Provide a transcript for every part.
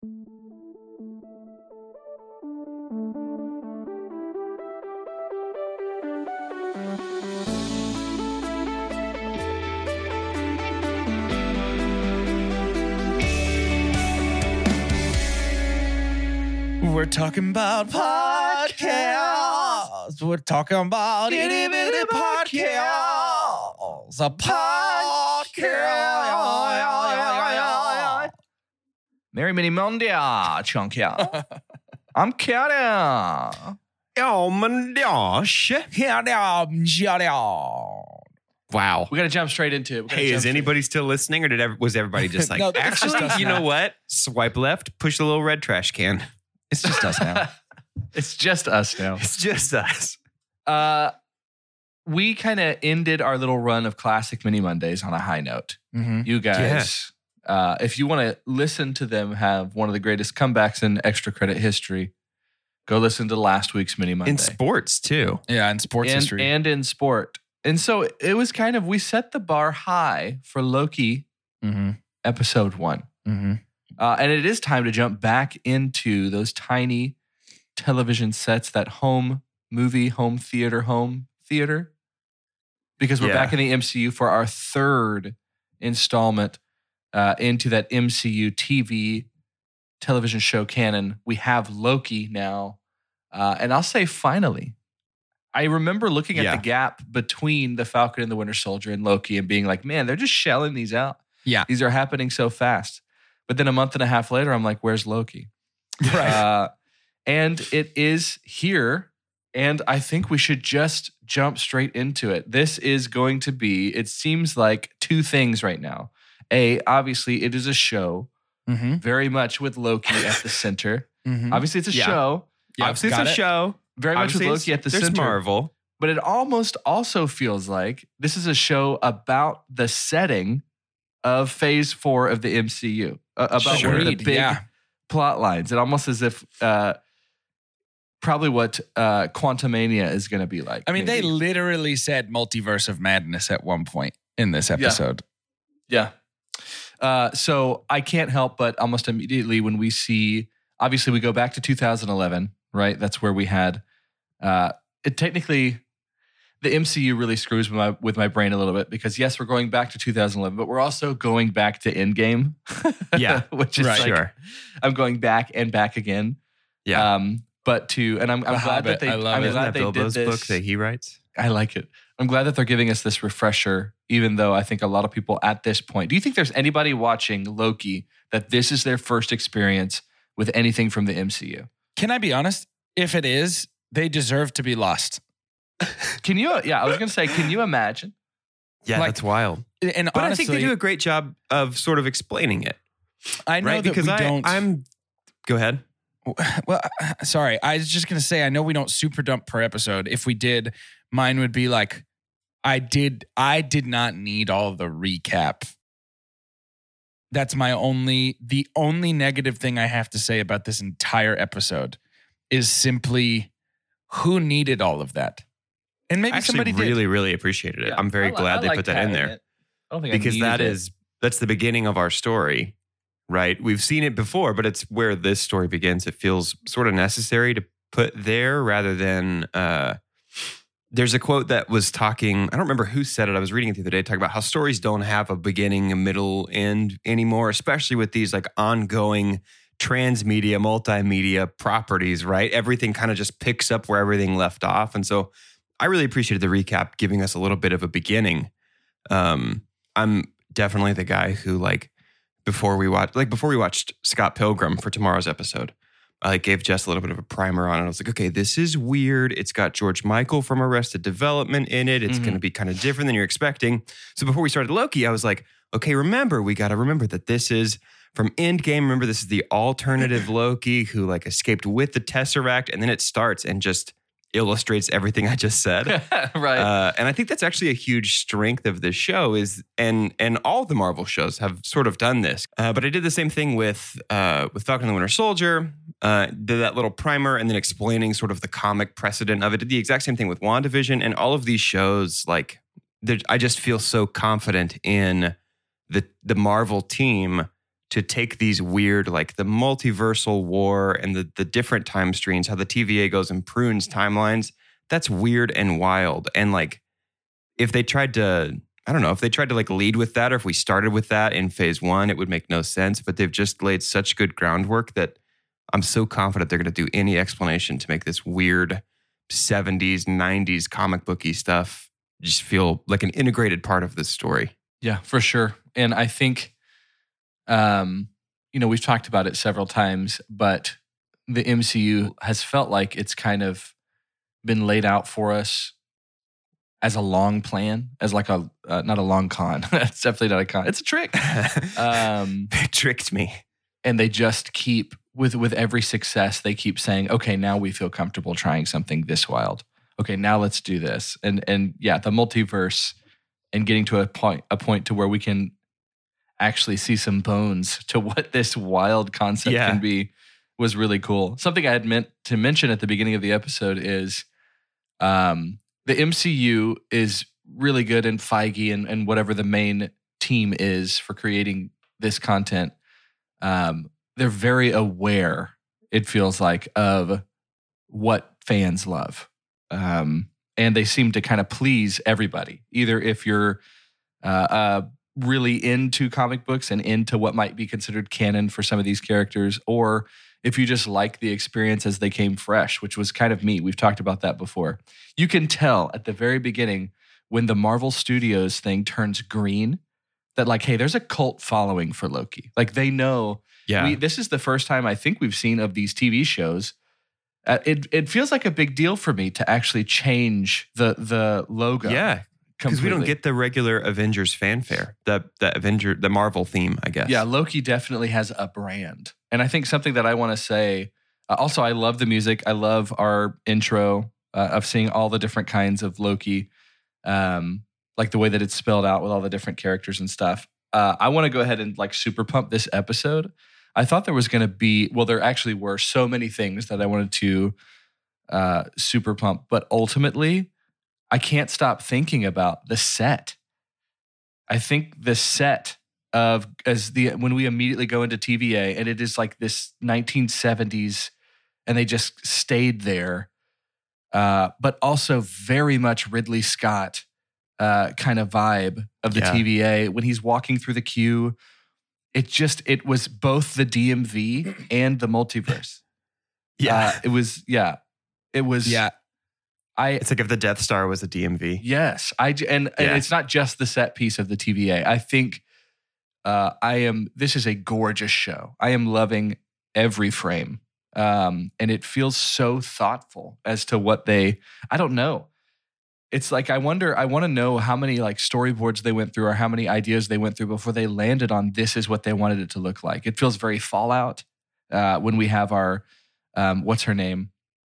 We're talking about podcasts. We're talking about itty bitty podcasts. A podcast. Merry Mini Mondia, Chunkia. I'm kidding. Ja, men gosh. Wow. We got to jump straight into it. We Hey, jump is straight- anybody still listening, or did ev- was everybody just like, No, it's just actually, us you now." know what? Swipe left, push the little red trash can. It's just us now. it's just us now. It's just us. Uh, we kind of ended our little run of classic mini Mondays on a high note. Mhm. You guys, uh, if you want to listen to them have one of the greatest comebacks in extra credit history, go listen to last week's mini Monday. In sports too. Yeah, in sports and, history. and in sport. And so it was kind of we set the bar high for Loki mm-hmm. episode one. Mm-hmm. Uh, and it is time to jump back into those tiny television sets, that home movie, home theater, home theater. Because we're Yeah. back in the MCU for our third installment uh, into that MCU TV television show canon. We have Loki now. Uh, and I'll say finally. I remember looking at Yeah. the gap between the Falcon and the Winter Soldier and Loki and being like, man, they're just shelling these out. Yeah. These are happening so fast. But then a month and a half later, I'm like, where's Loki? Right. Uh, and it is here. And I think we should just jump straight into it. This is going to be, it seems like two things right now. A, obviously, it is a show, mm-hmm. very much with Loki at the center. Mm-hmm. Obviously, it's a Yeah. show, Obviously, it's a it. show. very much with Loki at the there's center. Marvel. But it almost also feels like this is a show about the setting of phase four of the MCU, uh, about one of the big yeah. plot lines. It almost as if uh, probably what uh, Quantumania is going to be like. I mean, they literally said multiverse of madness at one point in this episode. Yeah. Uh, so I can't help but almost immediately when we see, obviously, we go back to 2011, right? That's where we had. Uh, it technically, the MCU really screws with my with my brain a little bit because yes, we're going back to 2011, but we're also going back to Endgame. Yeah. which is Right. like Sure. I'm going back and back again. Yeah. Um, but to and I'm, I'm glad that they. I love. Isn't glad that they Bilbo's did this. book that he writes? I like it. I'm glad that they're giving us this refresher, even though I think a lot of people at this point. Do you think there's anybody watching Loki that this is their first experience with anything from the MCU? Can I be honest? If it is, they deserve to be lost. Can you? Yeah, I was gonna say, can you imagine? Yeah, Like, that's wild. And But honestly, I think they do a great job of sort of explaining it, I know right? that Because we I, don't. I'm. Go ahead. well, sorry. I was just gonna say I know we don't super dump per episode. If we did, mine would be like, I did. I did not need all the recap. That's my only. The only negative thing I have to say about this entire episode is simply who needed all of that, and maybe I actually somebody really, did. really appreciated it. Yeah, I'm very I glad I they liked put that in there it. I don't think because needed that it. is that's the beginning of our story, right? We've seen it before, but it's where this story begins. It feels sort of necessary to put there rather than. uh there's a quote that was talking, I don't remember who said it. I was reading it the other day, talking about how stories don't have a beginning, a middle, end anymore, especially with these like ongoing transmedia, multimedia properties, right? Everything kind of just picks up where everything left off. And so I really appreciated the recap giving us a little bit of a beginning. Um, I'm definitely the guy who like before we watched like before we watched Scott Pilgrim for tomorrow's episode, I gave Jess a little bit of a primer on it. I was like, okay, this is weird. It's got George Michael from Arrested Development in it. It's Mhm. going to be kind of different than you're expecting. So before we started Loki, I was like, okay, remember, we got to remember that this is from Endgame. Remember, this is the alternative Loki who like escaped with the Tesseract, and then it starts and just illustrates everything I just said. right. Uh, and I think that's actually a huge strength of this show is and and all the Marvel shows have sort of done this. Uh, but I did the same thing with uh, with Falcon and the Winter Soldier. Uh, did that little primer and then explaining sort of the comic precedent of it. Did the exact same thing with WandaVision and all of these shows. Like I just feel so confident in the the Marvel team to take these weird like the multiversal war and the the different time streams how the TVA goes and prunes timelines that's weird and wild and like if they tried to I don't know if they tried to like lead with that or if we started with that in phase 1 it would make no sense but they've just laid such good groundwork that I'm so confident they're going to do any explanation to make this weird 70s 90s comic booky stuff just feel like an integrated part of this story Yeah, for sure. And I think, um, you know, we've talked about it several times, but the MCU has felt like it's kind of been laid out for us as a long plan, as like a uh, not a long con. it's definitely not a con. It's a trick. Um, they tricked me and they just keep with with every success they keep saying okay now we feel comfortable trying something this wild. Okay now let's do this. And and yeah the multiverse and getting to a point a point to where we can actually see some bones to what this wild concept Yeah. can be was really cool. Something i had meant to mention at the beginning of the episode is um the mcu is really good in feige and, and whatever the main team is for creating this content. Um, they're very aware it feels like of what fans love um, and they seem to kind of please everybody either if you're uh, uh, really into comic books and into what might be considered canon for some of these characters or if you just like the experience as they came fresh which was kind of me we've talked about that before. You can tell at the very beginning when the marvel studios thing turns green that like hey there's a cult following for loki like they know yeah we, this is the first time I think we've seen of these TV shows. Uh, it it feels like a big deal for me to actually change the the logo. yeah because we don't get the regular Avengers fanfare, the the Avenger, the Marvel theme, I guess. Yeah, Loki definitely has a brand, and I think something that I want to say. Uh, also, I love the music. I love our intro uh, of seeing all the different kinds of Loki, um, like the way that it's spelled out with all the different characters and stuff. Uh, I want to go ahead and like super pump this episode. I thought there was going to be, well, there actually were so many things that I wanted to uh, super pump, but ultimately, I can't stop thinking about the set. I think the set of as the when we immediately go into TVA and it is like this 1970s and they just stayed there uh but also very much Ridley Scott uh kind of vibe of the Yeah. TVA when he's walking through the queue it just it was both the DMV and the multiverse yeah. Uh, it was yeah it was Yeah. I it's like if the Death Star was a DMV. Yes, I and, and Yeah. it's not just the set piece of the TVA. I think uh, I am. This is a gorgeous show. I am loving every frame, um, and it feels so thoughtful as to what they. I don't know. It's like I wonder. I want to know how many like storyboards they went through, or how many ideas they went through before they landed on this is what they wanted it to look like. It feels very Fallout uh, when we have our um, what's her name,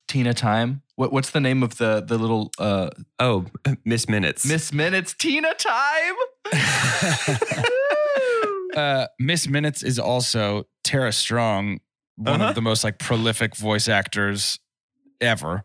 Tina Time. What, what's the name of the the little uh, Oh, Miss Minutes. Miss Minutes Tina time. Uh, Miss Minutes is also Tara Strong, one Uh-huh. of the most like prolific voice actors ever.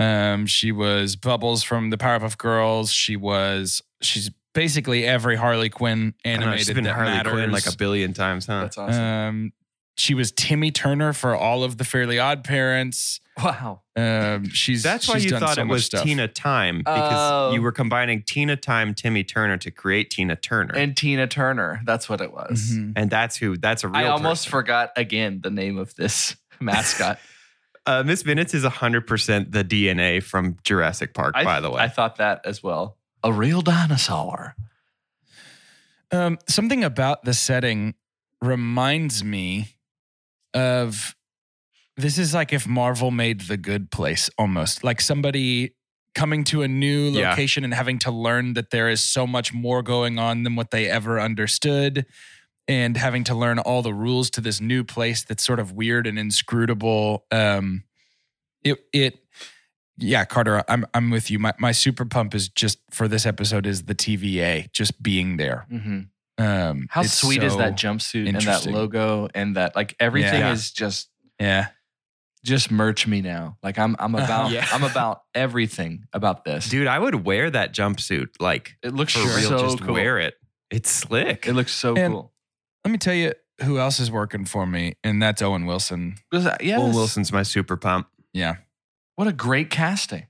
Um, she was Bubbles from the Powerpuff Girls. She was she's basically every Harley Quinn I know, animated she's been that Harley matters. Quinn like a billion times, huh? That's awesome. Um, she was Timmy Turner for all of the Fairly Odd Parents. wow. Um, she's That's why she's you done thought so it was stuff. Tina Time because Oh. you were combining Tina Time, Timmy Turner to create Tina Turner, and, And Tina Turner. That's what it was. Mhm. that's who. That's a real. I almost person. forgot again the name of this mascot. Uh, Miss Minutes is hundred percent the DNA from Jurassic Park. I, by the way, I thought that as well. A real dinosaur. Um, something about the setting reminds me of this is like if Marvel made the good place almost like somebody coming to a new Yeah. location and having to learn that there is so much more going on than what they ever understood. And having to learn all the rules to this new place that's sort of weird and inscrutable. Um, it it yeah, Carter, I'm I'm with you. My my super pump is just for this episode is the TVA just being there. Mhm. Um, How it's sweet is that jumpsuit and that logo and that like everything Yeah. is just Yeah, just merch me now. Like I'm I'm Uh-huh. about Yeah. I'm about everything about this. Dude, I would wear that jumpsuit. Like it looks for real, so just cool. wear it. It's slick. It looks so And- cool. Let me tell you who else is working for me, and that's Owen Wilson. Was Yes. Owen Wilson's my super pump. Yeah, What a great casting.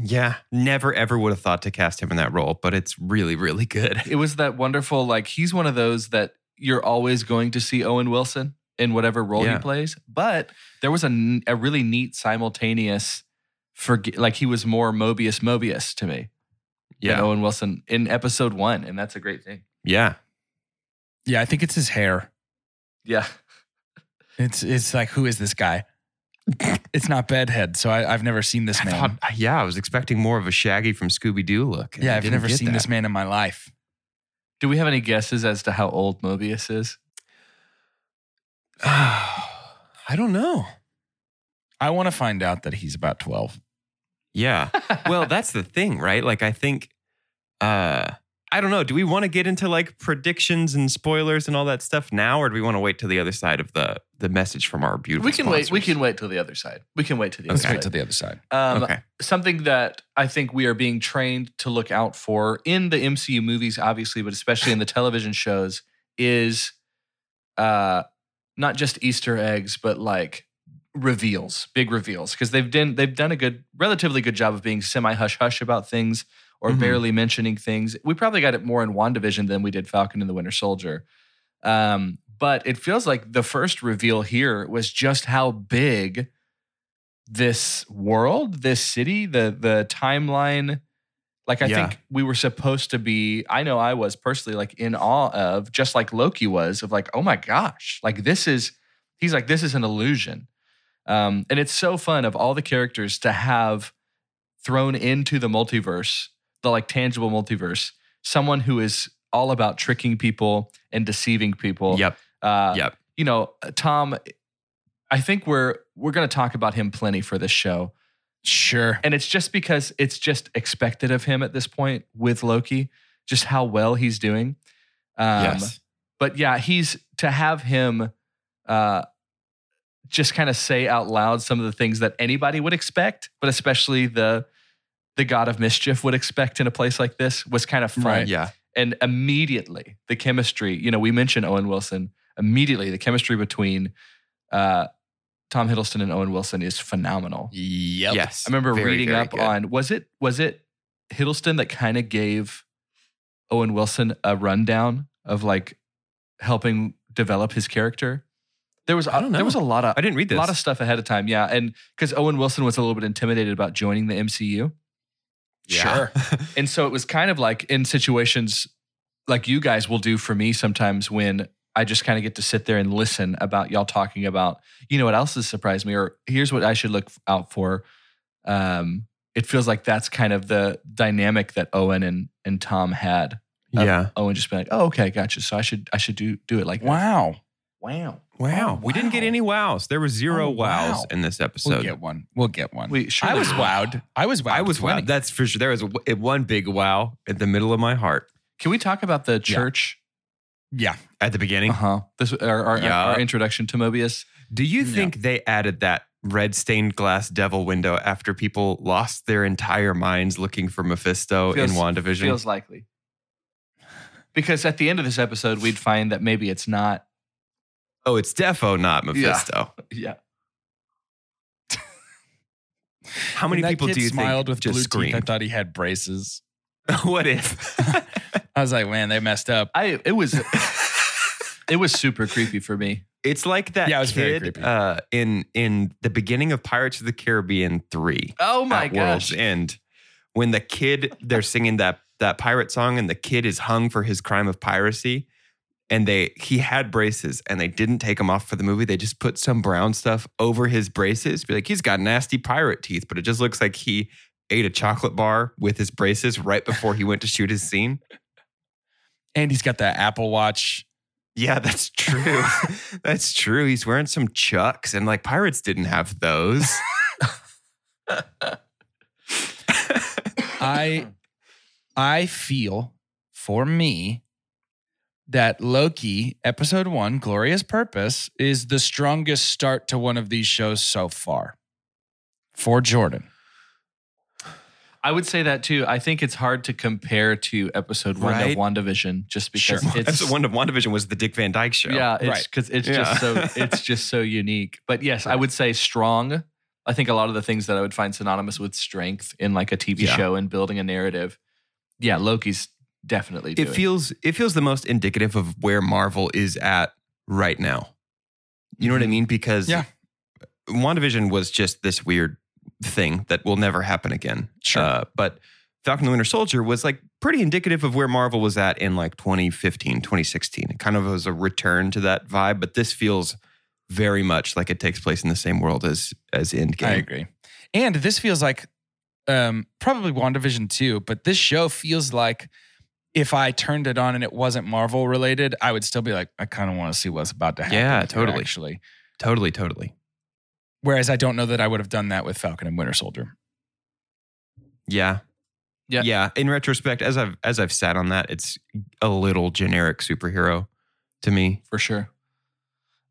Yeah. Never ever would have thought to cast him in that role, but it's really, really good. It was that wonderful, like he's one of those that you're always going to see Owen Wilson in whatever role Yeah. he plays. But there was a, a really neat simultaneous forget like he was more Mobius Mobius to me than Yeah. Owen Wilson in episode one. And that's a great thing. Yeah. Yeah. I think it's his hair. Yeah. It's it's like who is this guy? it's not bedhead, so I, I've never seen this I man. thought, yeah, I was expecting more of a Shaggy from Scooby Doo look. yeah, I I've didn't never seen that. this man in my life. Do we have any guesses as to how old Mobius is? I don't know. I want to find out that he's about twelve. Yeah. Well, that's the thing, right? Like, I think, uh, I don't know. Do we want to get into like predictions and spoilers and all that stuff now, or do we want to wait till the other side of the the message from our beautiful? we can wait. We can wait till the other side. We can wait till the other side. Let's other wait to side. the other side. Um, okay. something that I think we are being trained to look out for in the MCU movies, obviously, but especially in the television shows, is uh, not just Easter eggs, but like reveals, big reveals, because they've done they've done a good, relatively good job of being semi hush hush about things or Mhm. barely mentioning things. We probably got it more in Wandavision than we did Falcon and the Winter Soldier. Um, but it feels like the first reveal here was just how big this world, this city, the the timeline. Like I Yeah. think we were supposed to be. I know I was personally like in awe of, just like Loki was, of like, oh my gosh, like this is. He's like, this is an illusion, um, and it's so fun of all the characters to have thrown into the multiverse, the like tangible multiverse, someone who is all about tricking people and deceiving people. Yep. Uh, Yep. You know, Tom. I think we're we're going to talk about him plenty for this show, Sure. and it's just because it's just expected of him at this point with Loki, just how well he's doing. Um, yes. But yeah, he's to have him uh, just kind of say out loud some of the things that anybody would expect, but especially the the God of Mischief would expect in a place like this was kind of fun. Right. Yeah. And immediately the chemistry, you know, we mentioned Owen Wilson. Immediately the chemistry between uh, Tom Hiddleston and Owen Wilson is phenomenal. Yep. Yes. I remember Very, reading very up good. on was it was it Hiddleston that kind of gave Owen Wilson a rundown of like helping develop his character. There was I don't know. there was a lot of I didn't read a lot of stuff ahead of time, yeah, and because Owen Wilson was a little bit intimidated about joining the MCU, Yeah. and so it was kind of like in situations like you guys will do for me sometimes when I just kind of get to sit there and listen about y'all talking about, you know, what else has surprised me, or here's what I should look out for. Um, it feels like that's kind of the dynamic that Owen and and Tom had. yeah. Owen just being like, oh, okay, gotcha. So I should I should do do it like that. Wow. Wow. Wow. Oh, We didn't get any wows. There were zero Oh, wows in this episode. We'll get one. We'll get one. We surely I was will. wowed. I was wowed. I was plenty. wow. That's for sure. There was a, one big wow at the middle of my heart Can we talk about the church? Yeah. at the beginning. Uh huh. This our our, Yeah. our introduction to Mobius. Do you Yeah. think they added that red stained glass devil window after people lost their entire minds looking for Mephisto Feels- in WandaVision? Feels likely. Because at the end of this episode, we'd find that maybe it's not. Oh, it's defo not Mephisto. Yeah. How many people kid do you smiled think with just blue screamed? teeth? I thought he had braces. what if? I was like, man, they messed up. I it was it was super creepy for me. it's like that Yeah, it was very creepy. uh, in in the beginning of Pirates of the Caribbean three. Oh my at World's gosh. End, when the kid they're singing that that pirate song, and the kid is hung for his crime of piracy, and they he had braces, and they didn't take them off for the movie. They just put some brown stuff over his braces. Be like, he's got nasty pirate teeth, but it just looks like he ate a chocolate bar with his braces right before he went to shoot his scene. And he's got that Apple Watch Yeah, that's true. that's true. He's wearing some chucks, and like pirates didn't have those. I I feel for me that Loki episode 1 Glorious Purpose is the strongest start to one of these shows so far. For Jordan. I would say that too. I think it's hard to compare to episode one Right. of WandaVision just because Sure. it's Episode one of WandaVision was the Dick Van Dyke show. yeah, it's Right. because it's Yeah. just so it's just so unique. But yes, I would say strong. I think a lot of the things that I would find synonymous with strength in like a TV Yeah. show and building a narrative. Yeah, Loki's definitely. it feels it feels the most indicative of where Marvel is at right now. You know what I Mhm. mean? Because Yeah. WandaVision was just this weird thing that will never happen again. Sure. Uh, but Falcon and the Winter Soldier was like pretty indicative of where Marvel was at in like 2015, 2016. It kind of was a return to that vibe, but this feels very much like it takes place in the same world as as Endgame. I agree. And this feels like um, probably WandaVision too, but this show feels like if I turned it on and it wasn't Marvel related, I would still be like, I kind of want to see what's about to happen. Yeah, totally. Actually. Totally, totally. Whereas I don't know that I would have done that with Falcon and Winter Soldier. Yeah. Yeah. Yeah. In retrospect, as I've as I've sat on that, it's a little generic superhero to me. for sure.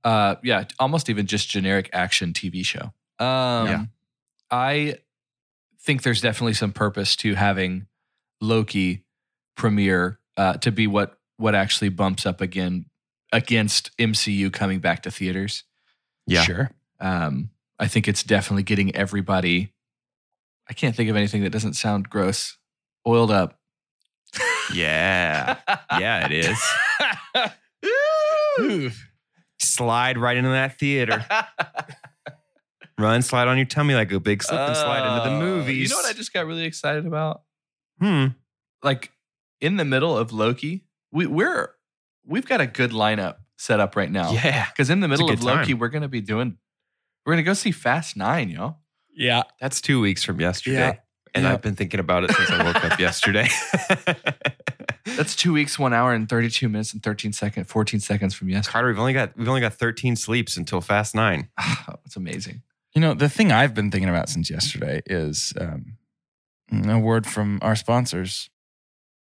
Uh, yeah, almost even just generic action TV show. Um, Yeah. I think there's definitely some purpose to having Loki premiere uh, to be what what actually bumps up again against MCU coming back to theaters. Yeah. Sure. Um, I think it's definitely getting everybody. I can't think of anything that doesn't sound gross. Oiled up. Yeah. yeah, it is. Ooh. Slide right into that theater. Run, slide on your tummy like a big slip and slide into the Uh, movies. You know what I just got really excited about? Hmm. like in the middle of Loki, we, we're we've got a good lineup set up right now. Yeah. Because in the middle of Loki, time. we're gonna be doing we're gonna go see Fast Nine, y'all. Yeah. That's two weeks from yesterday. Yeah. And Yeah. I've been thinking about it since I woke up yesterday. That's two weeks, one hour, and thirty two minutes and thirteen seconds, fourteen seconds from yesterday. Carter, we've only got we've only got 13 sleeps until fast nine. it's amazing. You know, the thing I've been thinking about since yesterday is um, a word from our sponsors.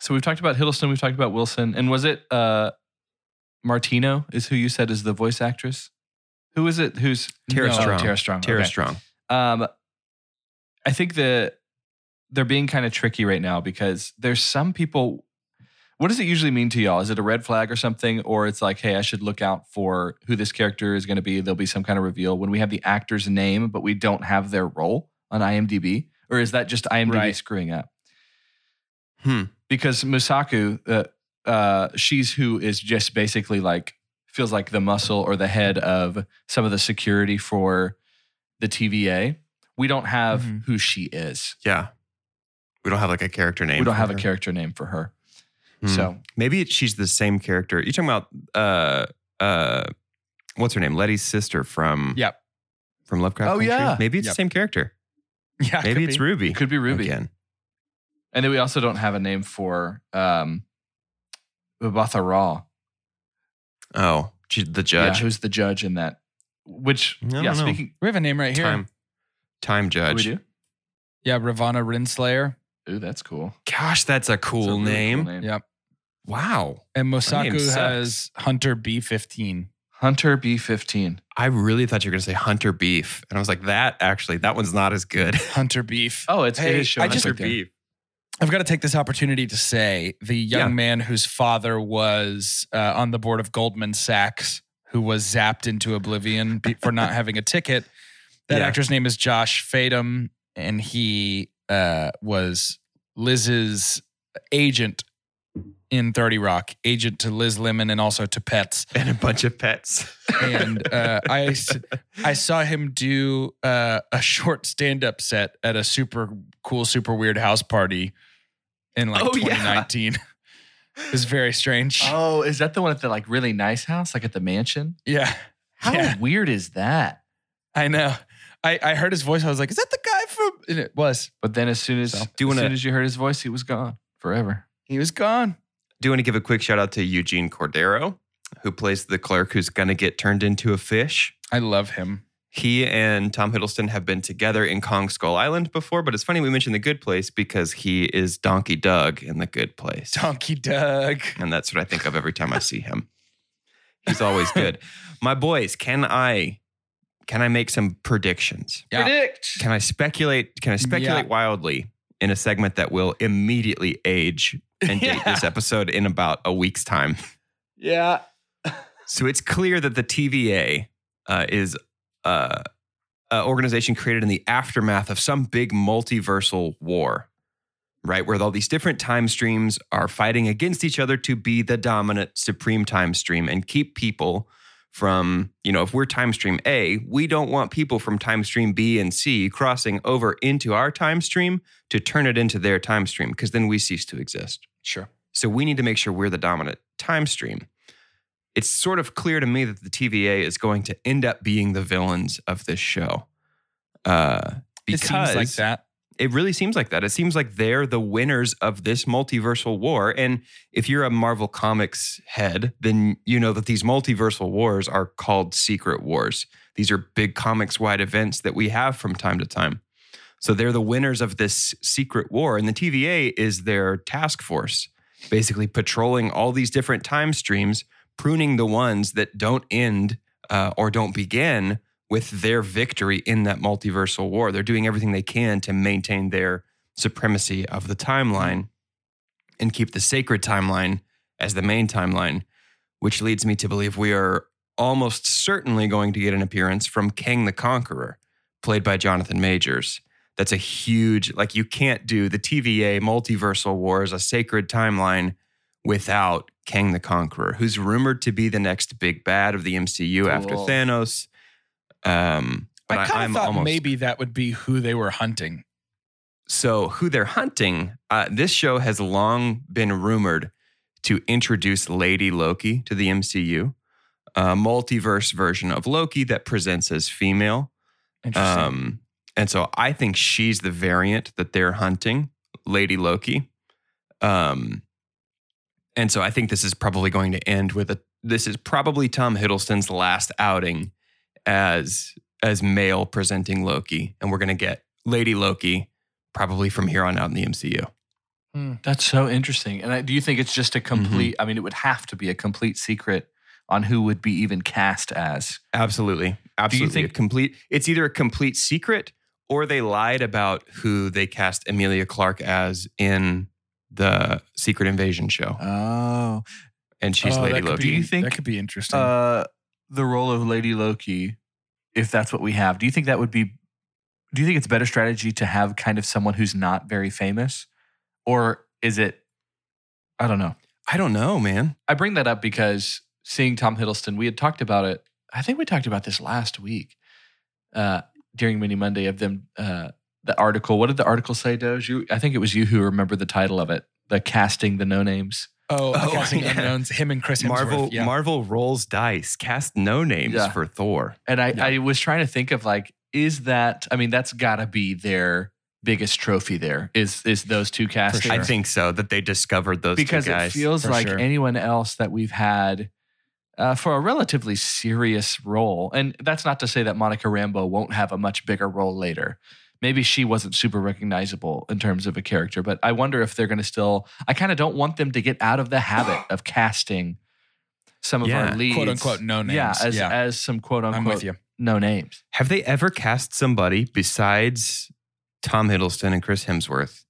So we've talked about Hiddleston, we've talked about Wilson, and was it uh Martino is who you said is the voice actress? Who is it? Who's Tara Oh, Strong. Tara Strong. Tara okay. Strong. Um, I think that they're being kind of tricky right now because there's some people. What does it usually mean to y'all? Is it a red flag or something, or it's like, hey, I should look out for who this character is going to be? There'll be some kind of reveal when we have the actor's name, but we don't have their role on IMDb, or is that just IMDb Right. screwing up? Hmm. Because Mosaku, uh, uh, she's who is just basically like feels like the muscle or the head of some of the security for the TVA. We don't have Mhm. who she is. Yeah. We don't have like a character name. we don't have her. a character name for her. Hmm. So Maybe she's the same character. You're talking about uh uh what's her name? Letty's sister from Yep. from Lovecraft Oh, Country. yeah. Maybe it's Yep. the same character. Yeah. Maybe it's be. Ruby. it could be Ruby. again. And then we also don't have a name for um Babatha Raw. Oh, she, the Yeah, judge. who's the judge in that? Which I don't yeah, know. speaking We have a name right here. time time judge. we judge. do. Yeah. Ravonna Renslayer. Ooh, that's cool. Gosh, that's a cool, It's a really name. cool name. Yep. Wow. And Mosaku has Hunter B15. Hunter B15. I really thought you were going to say Hunter Beef. And I was like, that actually, that one's not as good. Hunter Beef. Oh, it's it Hey, is showing I up just- right. Beef. I've got to take this opportunity to say the young Yeah. man whose father was uh, on the board of Goldman Sachs, who was zapped into oblivion for not having a ticket. That Yeah. actor's name is Josh Fadem, and he uh, was Liz's agent in 30 Rock, agent to Liz Lemon and also to Pets. and a bunch of pets. And uh, I, I saw him do uh, a short stand up set at a super cool, super weird house party in like Oh, yeah. 2019. it was very strange. Oh, is that the one at the like really nice house, like at the mansion? yeah, How Yeah. weird is that? I know. I, I heard his voice. I was like, is that the guy from? And it was. But then as soon as, So, as do you wanna- soon as you heard his voice, he was gone forever. He was gone. Do you want to give a quick shout out to Eugene Cordero, who plays the clerk who's going to get turned into a fish. I love him. He and Tom Hiddleston have been together in Kong Skull Island before, but it's funny we mentioned The Good Place because he is Donkey Doug in The Good Place. Donkey Doug. And that's what I think of every time I see him. He's always good. My boys, can I can I make some predictions? Yeah. Predict. Can I speculate? Can I speculate Yeah. wildly in a segment that will immediately age and date Yeah. this episode in about a week's time? Yeah. So it's clear that the TVA uh, is uh, an organization created in the aftermath of some big multiversal war, right? Where all these different time streams are fighting against each other to be the dominant supreme time stream and keep people from, you know, if we're time stream A, we don't want people from time stream B and C crossing over into our time stream to turn it into their time stream because then we cease to exist. Sure. So we need to make sure we're the dominant time stream. It's sort of clear to me that the TVA is going to end up being the villains of this show. Uh, It because seems like that. It really seems like that. It seems like they're the winners of this multiversal war. And if you're a Marvel Comics head, then you know that these multiversal wars are called secret wars. These are big comics wide events that we have from time to time. So they're the winners of this secret war. And the TVA is their task force, basically patrolling all these different time streams, pruning the ones that don't end uh, or don't begin with their victory in that multiversal war. They're doing everything they can to maintain their supremacy of the timeline and keep the sacred timeline as the main timeline, which leads me to believe we are almost certainly going to get an appearance from Kang the Conqueror, played by Jonathan Majors. That's a huge, like, you can't do the TVA multiversal wars, a sacred timeline, without Kang the Conqueror, who's rumored to be the next big bad of the MCU after Thanos. Um, but I kind of thought almost maybe that would be who they were hunting. so who they're hunting. Uh, this show has long been rumored to introduce Lady Loki to the MCU, a multiverse version of Loki that presents as female. Interesting. Um, and so I think she's the variant that they're hunting, Lady Loki. Um, and so I think this is probably going to end with a. This is probably Tom Hiddleston's last outing as as male presenting Loki, and we're going to get Lady Loki probably from here on out in the MCU. Hmm. That's so interesting. And I, do you think it's just a mm-hmm. complete? I mean, it would have to be a complete secret on who would be even cast as. Absolutely, absolutely. Do you think- complete? It's either a complete secret or they lied about who they cast Emilia Clarke as in the Secret Invasion show, Oh, and she's Oh, Lady that could Loki. Do you think- that could be interesting? uh, the role of Lady Loki, if that's what we have, do you think that would be? Do you think it's better strategy to have kind of someone who's not very famous, or is it? I don't know. I don't know, man. I bring that up because seeing Tom Hiddleston, we had talked about it. I think we talked about this last week uh, during Mini Monday of them. Uh, the article. What did the article say, Doge? You, I think it was you who remembered the title of it. The casting the no names. oh, oh, casting yeah. unknowns. Him and Chris Hemsworth. Marvel yeah. Marvel rolls dice, cast no names Yeah. for Thor. And I, Yeah. I was trying to think of like, is that? I mean, that's got to be their biggest trophy. There is is those two castings. Sure. I think so that they discovered those because two it feels for like sure. anyone else that we've had uh, for a relatively serious role. And that's not to say that Monica Rambeau won't have a much bigger role later. Maybe she wasn't super recognizable in terms of a character, but I wonder if they're going to still. I kind of don't want them to get out of the habit of casting some of Yeah. our leads, Quote, unquote, no names. Yeah, as Yeah. as some quote I'm unquote with you. no names. Have they ever cast somebody besides Tom Hiddleston and Chris Hemsworth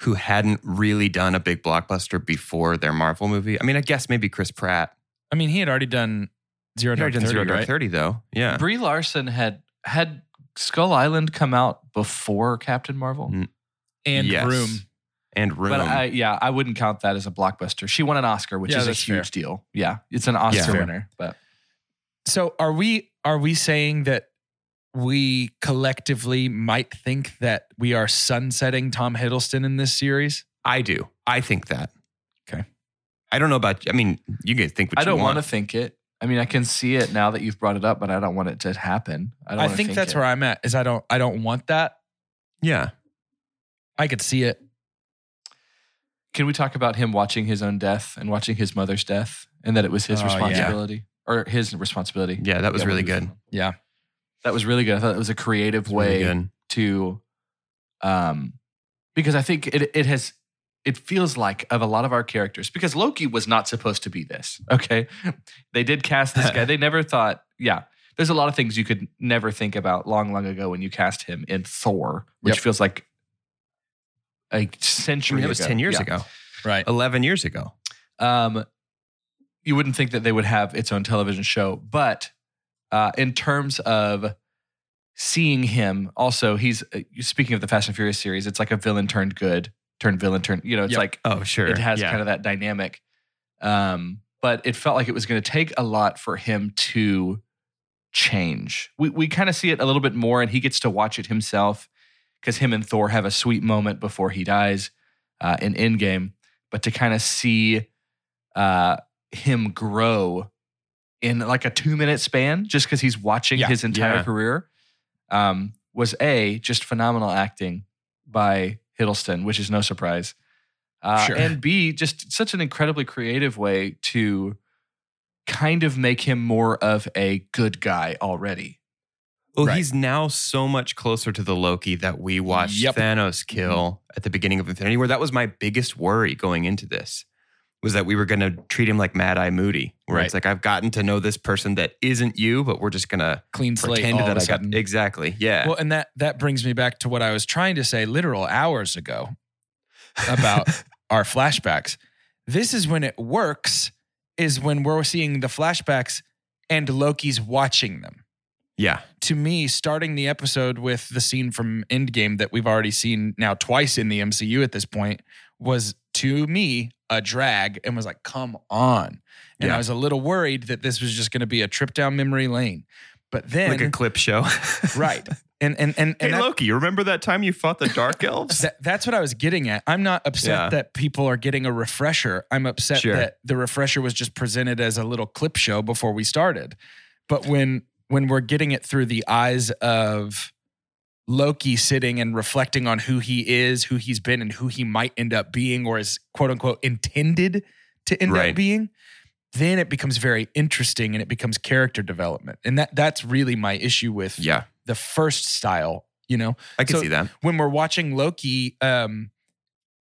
who hadn't really done a big blockbuster before their Marvel movie? I mean, I guess maybe Chris Pratt. I mean, he had already done Zero He Dark already done 30, Zero Dark right? Thirty, though. Yeah. Brie Larson had had Skull Island come out before Captain Marvel. Mm. And Yes. Room. and room. But I, yeah, I wouldn't count that as a blockbuster. She won an Oscar, which Yeah, is a that's fair. huge deal. Yeah, it's an Oscar fair. winner. But So are we are we saying that we collectively might think that we are sunsetting Tom Hiddleston in this series? I do. I think that. Okay. I don't know about. I mean, you guys think what I you don't want. want to think it. I mean, I can see it now that you've brought it up, but I don't want it to happen. I, don't I wanna think that's it. where I'm at. Is I don't I don't want that. Yeah. I could see it. Can we talk about him watching his own death and watching his mother's death, and that it was his Oh, yeah. responsibility or his responsibility? Yeah, that was Yeah, really what he good. Yeah. That was really good. I thought it was a creative was way good. to, um, because I think it it has it feels like of a lot of our characters because Loki was not supposed to be this. Okay, they did cast this guy. They never thought. Yeah, there's a lot of things you could never think about long, long ago when you cast him in Thor, which Yep. feels like a century. mean, that was ago. ten years Yeah. ago. Right. Eleven years ago. um, you wouldn't think that they would have its own television show, but uh, in terms of seeing him, also he's uh, speaking of the Fast and Furious series. It's like a villain turned good, turned villain turn, You know, it's Yep. like Oh, sure. it has yeah. kind of that dynamic. Um, but it felt like it was going to take a lot for him to change. We we kind of see it a little bit more, and he gets to watch it himself because him and Thor have a sweet moment before he dies uh, in Endgame. But to kind of see uh, him grow in like a two minute span, just because he's watching Yeah. his entire Yeah. career, um, was a just phenomenal acting by Hiddleston, which is no surprise. Uh, Sure. And B, just such an incredibly creative way to kind of make him more of a good guy already. Well, Right. he's now so much closer to the Loki that we watched Yep. Thanos kill at the beginning of Infinity War. That was my biggest worry going into this. Was that we were going to treat him like Mad Eye Moody, where it's like I've gotten to know this person that isn't you, but we're just going to Clean slate. pretend that I got exactly. Yeah. Well, and that that brings me back to what I was trying to say literal hours ago about our flashbacks. This is when it works is when we're seeing the flashbacks and Loki's watching them. yeah. To me, starting the episode with the scene from Endgame that we've already seen now twice in the MCU at this point was to me a drag and was like, come on. And Yeah. I was a little worried that this was just going to be a trip down memory lane. But then, like a clip show. right. And, and, and, Hey, and that- Loki, you remember that time you fought the Dark Elves? that, that's what I was getting at. I'm not upset Yeah. that people are getting a refresher. I'm upset Sure. that the refresher was just presented as a little clip show before we started. But when when we're getting it through the eyes of Loki sitting and reflecting on who he is, who he's been, and who he might end up being, or is quote unquote intended to end Right. up being, then it becomes very interesting and it becomes character development. And that that's really my issue with yeah, the first style, you know? I can So- see that. when we're watching Loki, um,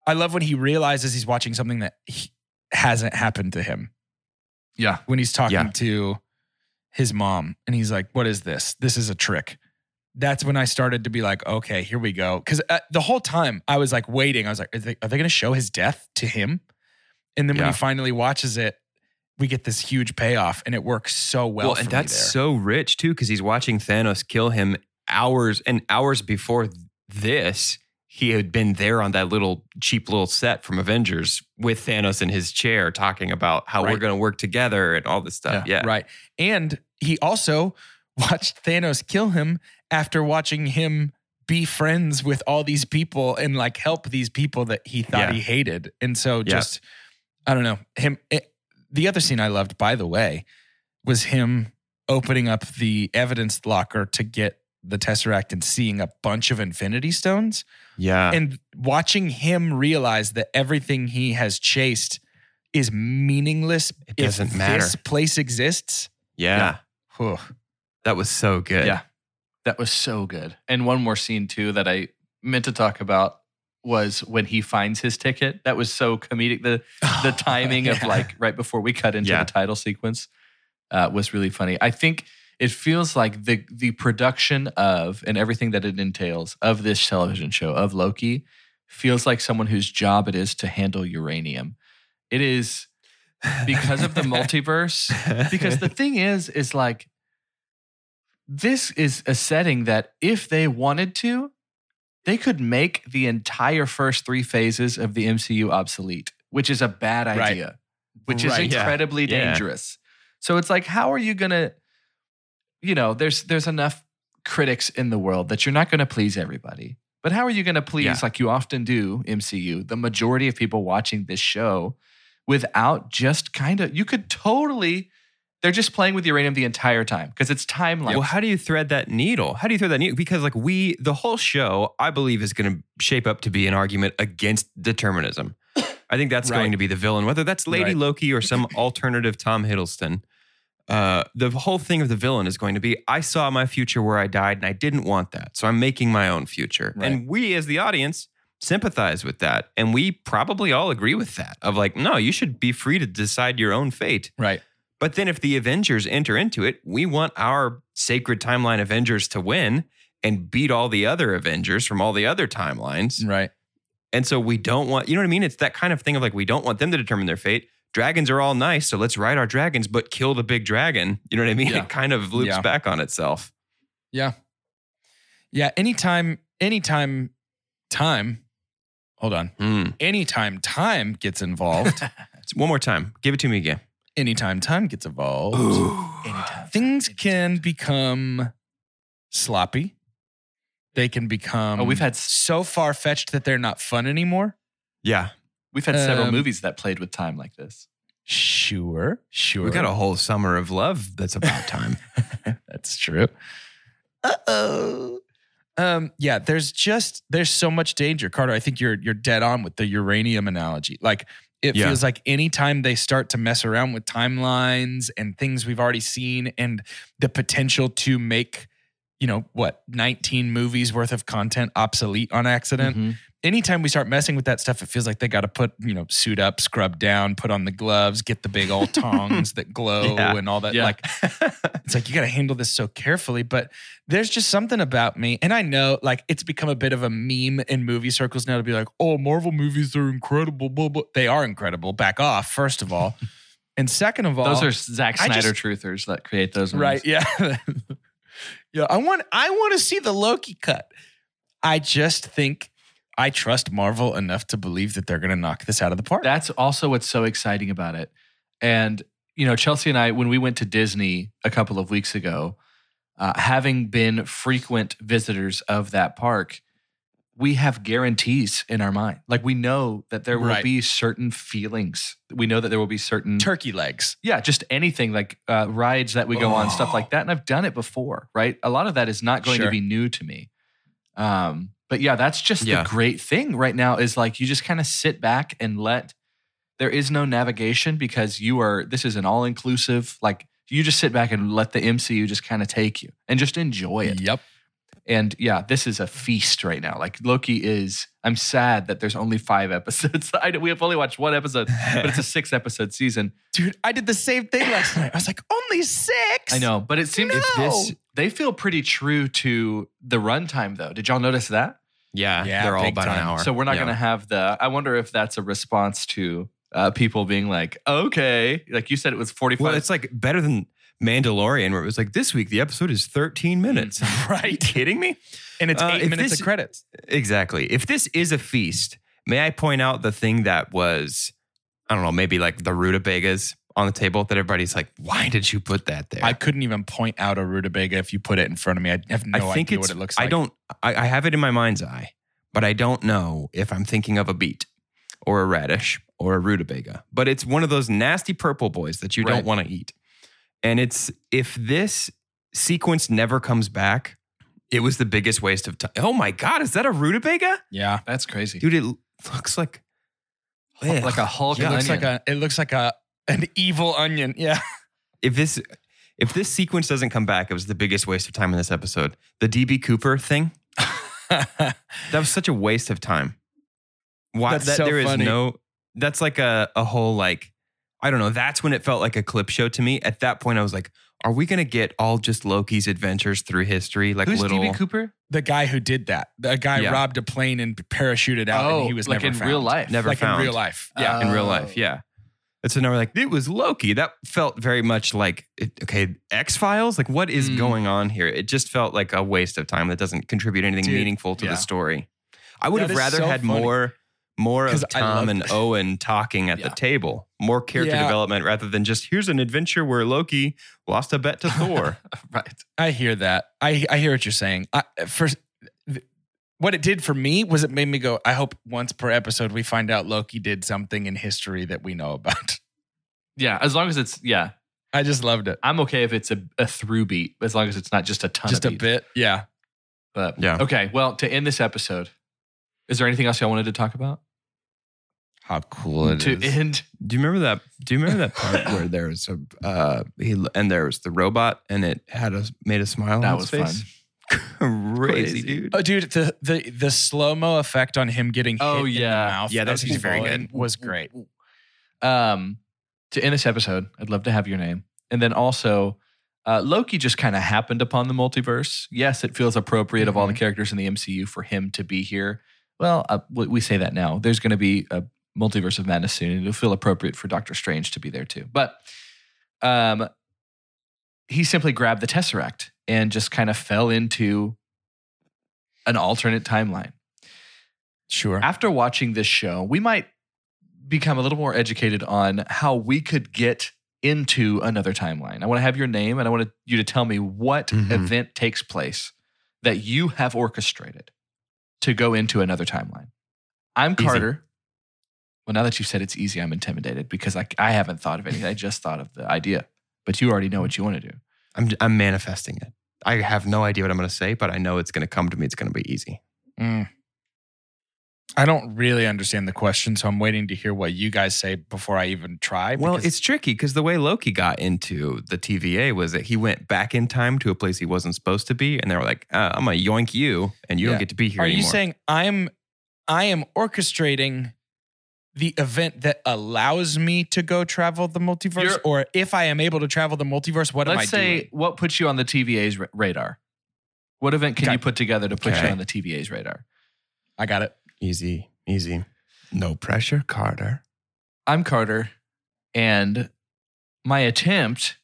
I love when he realizes he's watching something that hasn't happened to him. Yeah. When he's talking Yeah. to his mom and he's like, What is this? This is a trick. That's when I started to be like, Okay, here we go. Because uh, the whole time I was like waiting. I was like, Are they, they going to show his death to him? And then when he finally watches it, we get this huge payoff and it works so well. Well, and that's so rich too, because he's watching Thanos kill him hours and hours before this. He had been there on that little cheap little set from Avengers with Thanos in his chair talking about how we're going to work together and all this stuff. Yeah. Right. And he also watched Thanos kill him after watching him be friends with all these people and like help these people that he thought Yeah. he hated. And so Yeah. just, I don't know, him. It, the other scene I loved, by the way, was him opening up the evidence locker to get the Tesseract and seeing a bunch of Infinity Stones Yeah. and watching him realize that everything he has chased is meaningless It doesn't if matter. this place exists. yeah. Yeah. That was so good. Yeah. That was so good. And one more scene too that I meant to talk about was when he finds his ticket. That was so comedic. The the timing of like right before we cut into Yeah. the title sequence uh, was really funny. I think it feels like the the production of and everything that it entails of this television show of Loki feels like someone whose job it is to handle uranium. It is because of the multiverse. Because the thing is, is like this is a setting that if they wanted to, they could make the entire first three phases of the MCU obsolete, which is a bad Right. idea, which is Right. Yeah. incredibly Yeah. dangerous. So it's like, how are you gonna, you know, there's there's enough critics in the world that you're not gonna please everybody. But how are you gonna please, Yeah. like you often do, MCU, the majority of people watching this show without just kind of you could totally they're just playing with uranium the entire time because it's timeline. Well, how do you thread that needle? How do you thread that needle? Because like we, the whole show, I believe is going to shape up to be an argument against determinism. I think that's Right. going to be the villain, whether that's Lady Right. Loki or some alternative Tom Hiddleston. Uh, the whole thing of the villain is going to be I saw my future where I died and I didn't want that. So I'm making my own future. Right. And we as the audience sympathize with that. And we probably all agree with that of like, no, you should be free to decide your own fate. Right. But then if the Avengers enter into it, we want our sacred timeline Avengers to win and beat all the other Avengers from all the other timelines. Right. And so we don't want, you know what I mean? It's that kind of thing of like, we don't want them to determine their fate. Dragons are all nice, so let's ride our dragons, but kill the big dragon. You know what I mean? Yeah. It kind of loops Yeah. back on itself. Yeah. Yeah. Anytime, anytime time, hold on. Hmm. Anytime time gets involved, One more time. Give it to me again. Anytime time gets involved, Anytime. things can become sloppy. They can become Oh, we've had so far fetched that they're not fun anymore. Yeah. We've had several Um, movies that played with time like this. Sure, sure. We got a whole summer of love that's about time. That's true. Uh oh. Um, yeah, there's just there's so much danger, Carter. I think you're you're dead on with the uranium analogy. Like it Yeah. feels like anytime they start to mess around with timelines and things we've already seen and the potential to make, you know, what, 19 movies worth of content obsolete on accident. Mhm. Anytime we start messing with that stuff, it feels like they got to put, you know, suit up, scrub down, put on the gloves, get the big old tongs that glow Yeah. and all that. Yeah. Like it's like you got to handle this so carefully but there's just something about me and i know like it's become a bit of a meme in movie circles now to be like oh marvel movies are incredible blah, blah. they are incredible back off first of all and second of all Those are Zack Snyder just- truthers that create those. right yeah yeah i want i want to see the loki cut i just think i trust marvel enough to believe that they're going to knock this out of the park That's also what's so exciting about it. And you know, Chelsea and I, when we went to Disney a couple of weeks ago, uh, having been frequent visitors of that park, we have guarantees in our mind. Like we know that there will Right. be certain feelings. We know that there will be certain turkey legs yeah, just anything like uh, rides that we go on, stuff Oh. like that. And I've done it before, right? A lot of that is not going to be new to me. Um, but yeah, that's just Yeah. the great thing right now is like you just kind of sit back and let there is no navigation because you are this is an all inclusive like you just sit back and let the MCU just kind of take you and just enjoy it. yep And yeah, this is a feast right now. Like Loki is. I'm sad that there's only five episodes. I, we have only watched one episode, but it's a six episode season. dude i did the same thing last night i was like only six I know, but it seems if No. this they feel pretty true to the runtime though. Did y'all notice that? Yeah. Yeah, they're all big about an hour. So we're not Yeah. going to have the. I wonder if that's a response to uh, people being like, okay, like you said, it was 45. Well, it's like better than Mandalorian, where it was like this week the episode is 13 minutes. Are you right kidding me? and it's Uh, eight minutes this- of credits Exactly. If this is a feast, may I point out the thing that was, I don't know, maybe like the rutabagas on the table that everybody's like, why did you put that there? I couldn't even point out a rutabaga if you put it in front of me. I have no I think idea what it looks like. I don't, I, I have it in my mind's eye, but I don't know if I'm thinking of a beet or a radish or a rutabaga. But it's one of those nasty purple boys that you Right. don't want to eat. And it's, if this sequence never comes back, it was the biggest waste of time. Oh my God, is that a rutabaga? Yeah, that's crazy. Dude, it looks like Ugh. like a Hulk it looks like a. It looks like a an evil onion. Yeah, if this if this sequence doesn't come back, it was the biggest waste of time in this episode. The DB Cooper thing, that was such a waste of time. Why That's that so there is funny. no that's like a a whole like I don't know, that's when it felt like a clip show to me. At that point I was like, are we going to get all just Loki's adventures through history like Who's little DB Cooper? the guy who did that. The guy Yeah. robbed a plane and parachuted out, and he was Oh, like never in found. real life. Never like found. in real life. Yeah, Uh, in real Oh. life, yeah. And so now we're like, it was Loki. That felt very much like, okay, X Files. Like, what is Mm. going on here? It just felt like a waste of time that doesn't contribute anything Dude, meaningful to yeah. the story. I would That have rather so had funny. more, more of Tom and that. Owen talking at Yeah. the table, more character Yeah. development rather than just here's an adventure where Loki lost a bet to Thor. right. I hear that. I I hear what you're saying. I, first, th- what it did for me was it made me go. I hope once per episode we find out Loki did something in history that we know about. Yeah. As long as it's yeah, I just loved it. I'm okay if it's a, a through beat, as long as it's not just a ton Just of a bit. Yeah. But Yeah. Okay. Well, to end this episode, is there anything else y'all wanted to talk about? How cool it to is. end. Do you remember that? Do you remember that part where there was a uh, he and there was the robot and it had a made a smile That on was his face? Crazy, Crazy. dude. Oh, dude, the the the slow mo effect on him getting hit Oh, in yeah. the mouth. Yeah, that as was he's very good. Was great. Um, to end this episode, I'd love to have your name, and then also. Uh, Loki just kind of happened upon the multiverse. Yes, it feels appropriate of all the characters in the MCU for him to be here. Well, uh, we we say that now. There's going to be a multiverse of madness soon, and it'll feel appropriate for Doctor Strange to be there too. But um, he simply grabbed the Tesseract and just kind of fell into an alternate timeline. Sure. After watching this show, we might become a little more educated on how we could get into another timeline. I want to have your name and I want you to tell me what Mhm. event takes place that you have orchestrated to go into another timeline. I'm Easy. Carter. Well, now that you've said it's easy, I'm intimidated because I, I haven't thought of anything. I just thought of the idea, but you already know what you want to do. I'm I'm manifesting it. I have no idea what I'm going to say, but I know it's going to come to me. It's going to be easy. Mm. I don't really understand the question, so I'm waiting to hear what you guys say before I even try. Well, it's tricky because the way Loki got into the TVA was that he went back in time to a place he wasn't supposed to be, and they were like, uh, "I'm gonna yoink you, and you Yeah. don't get to be here Are anymore." you saying I'm I am orchestrating the event that allows me to go travel the multiverse, You're- or if I am able to travel the multiverse, what am I Let's say doing? what puts you on the TVA's ra- radar? What event can Okay. you put together to put Okay. you on the TVA's radar? I got it. easy, easy, no pressure, Carter? I'm Carter, and my attempt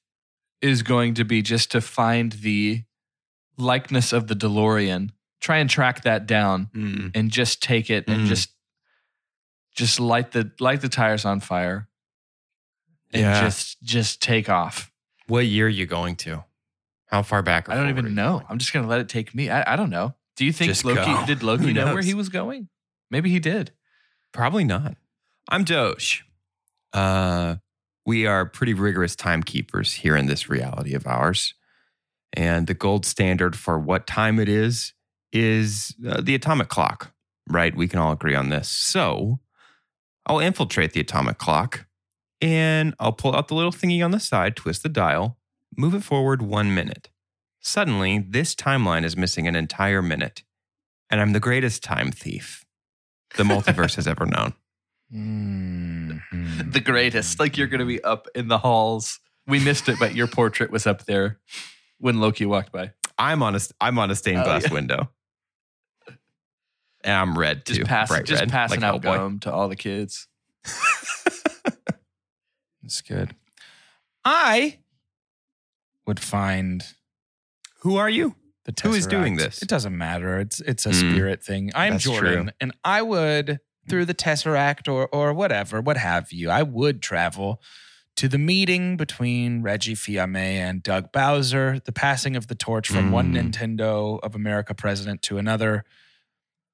is going to be just to find the likeness of the DeLorean, try and track that down, Mm. and just take it and Mm. just just light the light the tires on fire, and Yeah. just just take off. What year are you going to? How far back? I don't even know. going? I'm just gonna let it take me. I, I don't know. Do you think Just Loki go. did Loki know where he was going? Maybe he did. Probably not. I'm Doge. Uh, we are pretty rigorous timekeepers here in this reality of ours. And the gold standard for what time it is is uh, the atomic clock, right? We can all agree on this. So I'll infiltrate the atomic clock and I'll pull out the little thingy on the side, twist the dial, move it forward one minute. Suddenly, this timeline is missing an entire minute. And I'm the greatest time thief the multiverse has ever known. Mhm. the greatest. Like you're going to be up in the halls. We missed it, but your portrait was up there when Loki walked by. I'm on a I'm on a stained Oh, glass yeah. window, and I'm red too, Just passing, bright just red, passing like out Hellboy. gum to all the kids. That's good. I would find Who are you? the Who is doing this? It doesn't matter. It's it's a Mm. spirit thing. I'm That's Jordan, true. and I would through the Tesseract or or whatever, what have you. I would travel to the meeting between Reggie Fils-Aimé and Doug Bowser, the passing of the torch from one Mm. Nintendo of America president to another,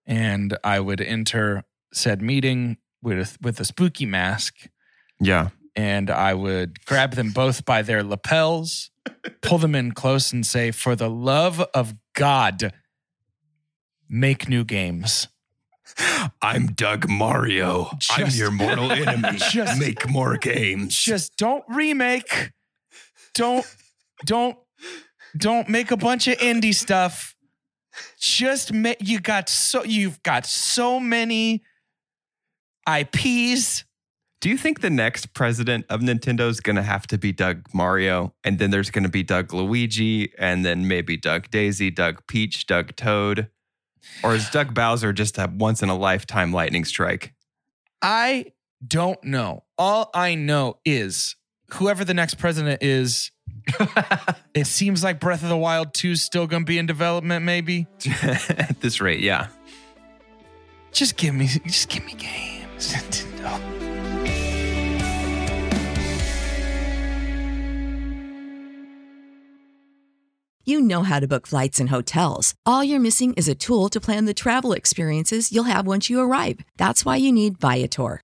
and I would enter said meeting with with a spooky mask Yeah, and I would grab them both by their lapels, pull them in close, and say, For the love of God, make new games. I'm Doug Mario. I'm your mortal enemy. Just- Make more games. Just don't remake. Don't, don't, don't make a bunch of indie stuff. Just you got so you've got so many IPs. Do you think the next president of Nintendo is going to have to be Doug Mario, and then there's going to be Doug Luigi, and then maybe Doug Daisy, Doug Peach, Doug Toad, or is Doug Bowser just a once in a lifetime lightning strike? I don't know. All I know is whoever the next president is, it seems like Breath of the Wild 2 is still going to be in development, maybe. At this rate, yeah. Just give me, just give me games. Nintendo. You know how to book flights and hotels. All you're missing is a tool to plan the travel experiences you'll have once you arrive. That's why you need Viator.